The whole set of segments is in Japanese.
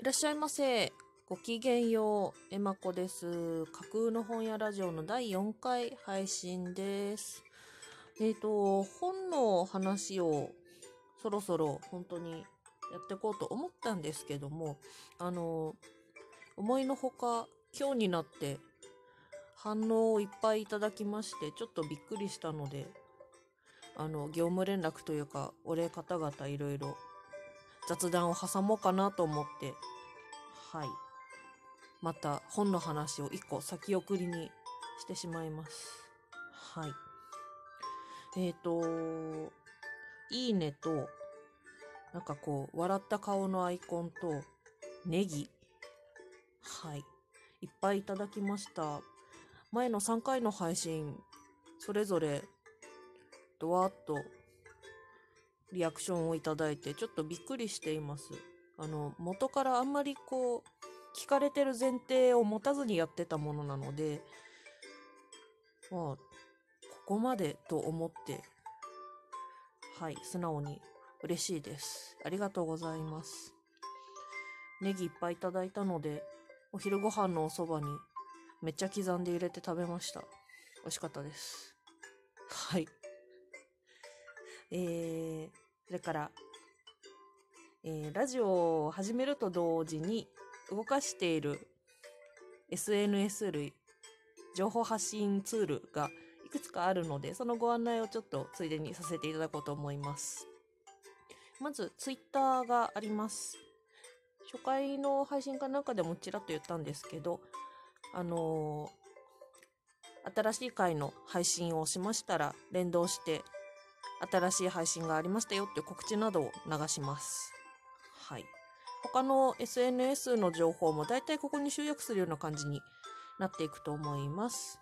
いらっしゃいませ。ごきげんよう。えまこです。架空の本屋ラジオの第4回配信です。えっ、と、本の話をそろそろ本当にやっていこうと思ったんですけども、あの、思いのほか今日になって反応をいっぱいいただきまして、ちょっとびっくりしたので、あの、業務連絡というか、お礼方々いろいろ雑談を挟もうかなと思って、はい。また本の話を一個先送りにしてしまいます。はい。えっ、と、いいねと、なんかこう、笑った顔のアイコンと、ネギ。はい。いっぱいいただきました。前の3回の配信、それぞれ、ドワッとリアクションをいただいてちょっとびっくりしています。あの元からあんまりこう聞かれてる前提を持たずにやってたものなのでまあここまでと思ってはい素直に嬉しいです。ありがとうございます。ネギいっぱいいただいたのでお昼ご飯のおそばにめっちゃ刻んで入れて食べました。美味しかったです。はい。えー、それから、えーラジオを始めると同時に動かしている SNS 類、情報発信ツールがいくつかあるので、そのご案内をちょっとついでにさせていただこうと思います。まず、ツイッターがあります。初回の配信かなんかでもちらっと言ったんですけど、あのー新しい回の配信をしましたら連動して新しい配信がありましたよっていう告知などを流します。はい。他の SNS の情報も大体ここに集約するような感じになっていくと思います。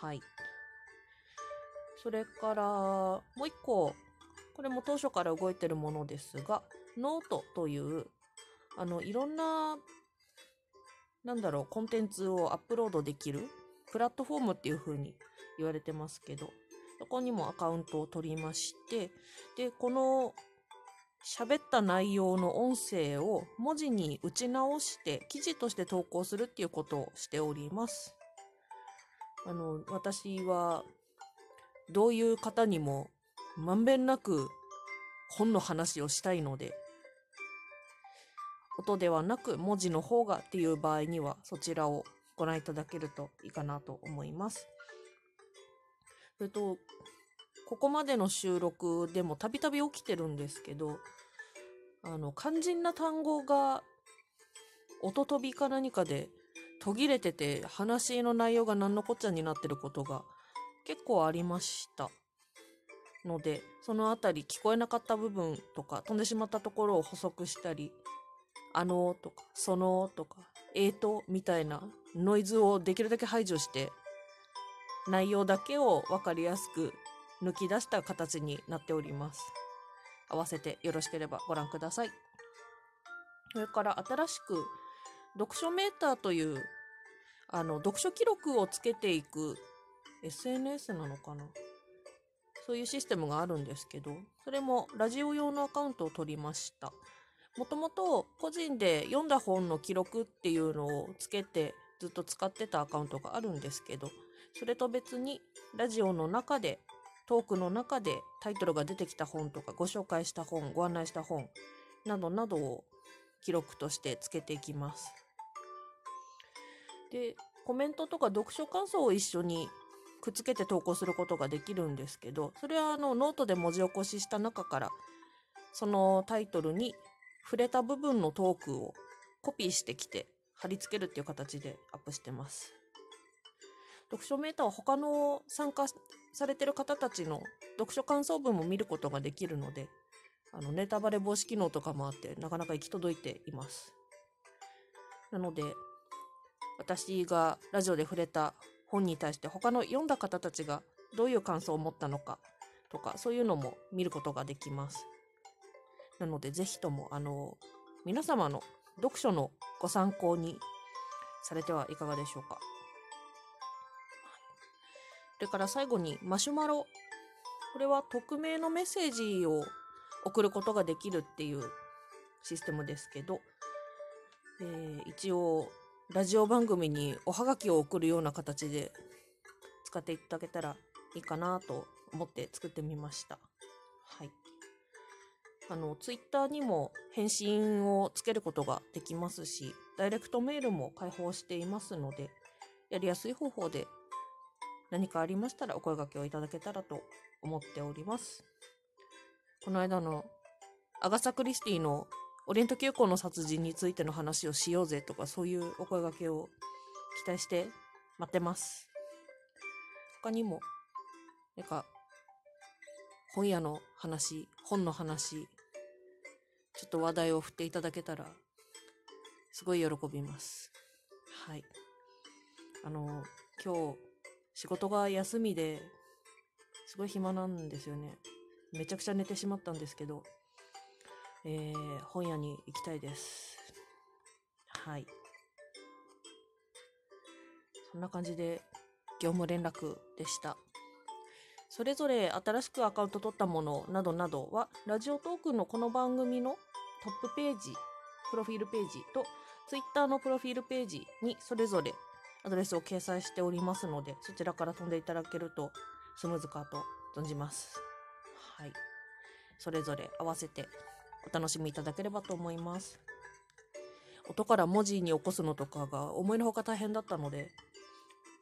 はい。それから、もう一個、これも当初から動いてるものですが、ノートという、あの、いろんな、なんだろう、コンテンツをアップロードできるプラットフォームっていう風に言われてますけど、そこにもアカウントを取りまして、で、この喋った内容の音声を文字に打ち直して記事として投稿するっていうことをしております。あの、私はどういう方にもまんべんなく本の話をしたいので、音ではなく文字の方がっていう場合にはそちらをご覧いただけるといいかなと思います。それと、ここまでの収録でもたびたび起きてるんですけど、あの、肝心な単語が音飛びか何かで途切れてて話の内容が何のこっちゃになってることが結構ありました。ので、そのあたり聞こえなかった部分とか飛んでしまったところを補足したり、あのとか、そのとか、えーとみたいなノイズをできるだけ排除して、内容だけをわかりやすく抜き出した形になっております。合わせてよろしければご覧ください。それから新しく読書メーターというあの読書記録をつけていく SNS なのかな？そういうシステムがあるんですけど、それもラジオ用のアカウントを取りました。もともと個人で読んだ本の記録っていうのをつけてずっと使ってたアカウントがあるんですけど、それと別にラジオの中でトークの中でタイトルが出てきた本とかご紹介した本ご案内した本などなどを記録としてつけていきます。でコメントとか読書感想を一緒にくっつけて投稿することができるんですけどそれはあのノートで文字起こしした中からそのタイトルに触れた部分のトークをコピーしてきて貼り付けるっていう形でアップしてます。読書メーターは他の参加されてる方たちの読書感想文も見ることができるので、あのネタバレ防止機能とかもあって、なかなか行き届いています。なので、私がラジオで触れた本に対して他の読んだ方たちがどういう感想を持ったのかとか、そういうのも見ることができます。なので、ぜひとも、あの、皆様の読書のご参考にされてはいかがでしょうか。それから最後にマシュマロ。これは匿名のメッセージを送ることができるっていうシステムですけど、えー、一応、ラジオ番組におはがきを送るような形で使っていただけたらいいかなと思って作ってみました。はい。あの、ツイッターにも返信をつけることができますし、ダイレクトメールも開放していますので、やりやすい方法で何かありましたらお声掛けをいただけたらと思っております。この間のアガサ・クリスティのオリエント急行の殺人についての話をしようぜとかそういうお声掛けを期待して待ってます。他にも、なんか、本屋の話、本の話、ちょっと話題を振っていただけたら、すごい喜びます。はい。あの、今日、仕事が休みで、すごい暇なんですよね。めちゃくちゃ寝てしまったんですけど、えー、本屋に行きたいです。はい。そんな感じで、業務連絡でした。それぞれ新しくアカウント取ったものなどなどは、ラジオトークのこの番組のトップページ、プロフィールページと、ツイッターのプロフィールページにそれぞれアドレスを掲載しておりますので、そちらから飛んでいただけるとスムーズかと存じます。はい。それぞれ合わせてお楽しみいただければと思います。音から文字に起こすのとかが思いのほか大変だったので、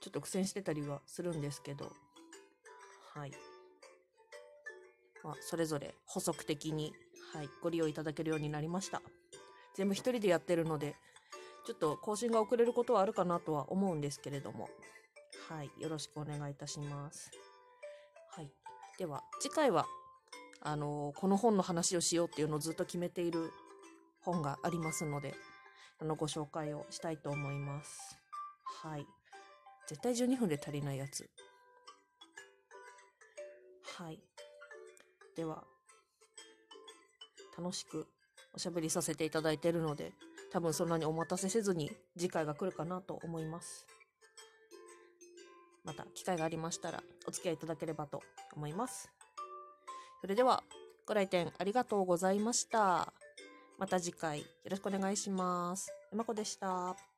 ちょっと苦戦してたりはするんですけど、はい。まあ、それぞれ補足的に、はい、ご利用いただけるようになりました。全部一人でやってるので、ちょっと更新が遅れることはあるかなとは思うんですけれども、はい、よろしくお願いいたします。はい。では、次回はあの、この本の話をしようっていうのをずっと決めている本がありますので、あの、ご紹介をしたいと思います。はい。絶対12分で足りないやつ。はい。では、楽しくおしゃべりさせていただいているので、多分そんなにお待たせせずに次回が来るかなと思います。また機会がありましたらお付き合いいただければと思います。それでは、ご来店ありがとうございました。また次回よろしくお願いします。山子でした。